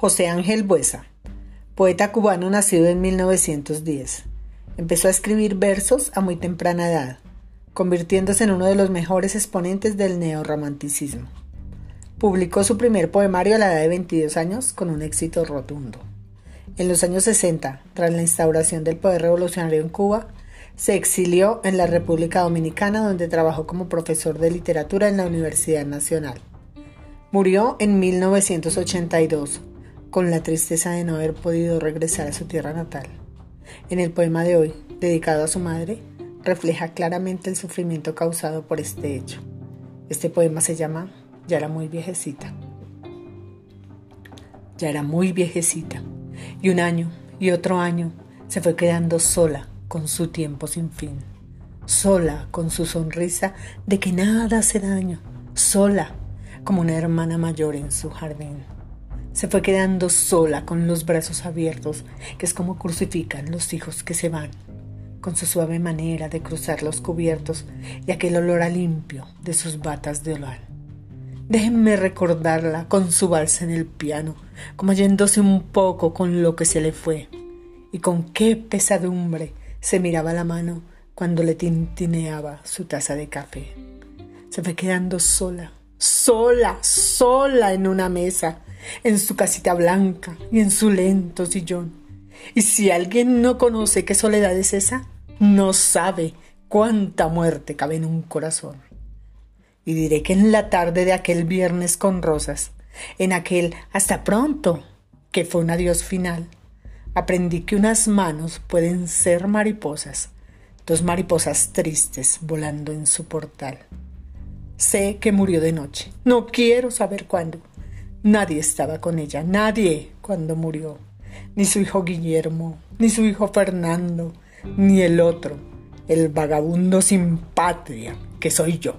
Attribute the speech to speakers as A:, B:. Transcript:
A: José Ángel Buesa, poeta cubano nacido en 1910. Empezó a escribir versos a muy temprana edad, convirtiéndose en uno de los mejores exponentes del neorromanticismo. Publicó su primer poemario a la edad de 22 años con un éxito rotundo. En los años 60, tras la instauración del poder revolucionario en Cuba, se exilió en la República Dominicana donde trabajó como profesor de literatura en la Universidad Nacional. Murió en 1982 con la tristeza de no haber podido regresar a su tierra natal. En el poema de hoy, dedicado a su madre, refleja claramente el sufrimiento causado por este hecho. Este poema se llama Ya era muy viejecita. Ya era muy viejecita, y un año y otro año se fue quedando sola con su tiempo sin fin, sola con su sonrisa de que nada hace daño, sola como una hermana mayor en su jardín. Se fue quedando sola con los brazos abiertos, que es como crucifican los hijos que se van, con su suave manera de cruzar los cubiertos y aquel olor a limpio de sus batas de olor. Déjenme recordarla con su vals en el piano, como yéndose un poco con lo que se le fue, y con qué pesadumbre se miraba la mano cuando le tintineaba su taza de café. Se fue quedando sola, sola, sola en una mesa, en su casita blanca y en su lento sillón. Y si alguien no conoce qué soledad es esa, no sabe cuánta muerte cabe en un corazón. Y diré que en la tarde de aquel viernes con rosas, en aquel hasta pronto, que fue un adiós final, aprendí que unas manos pueden ser mariposas, dos mariposas tristes volando en su portal. Sé que murió de noche, no quiero saber cuándo, Nadie estaba con ella, nadie cuando murió, ni su hijo Guillermo, ni su hijo Fernando, ni el otro, el vagabundo sin patria que soy yo.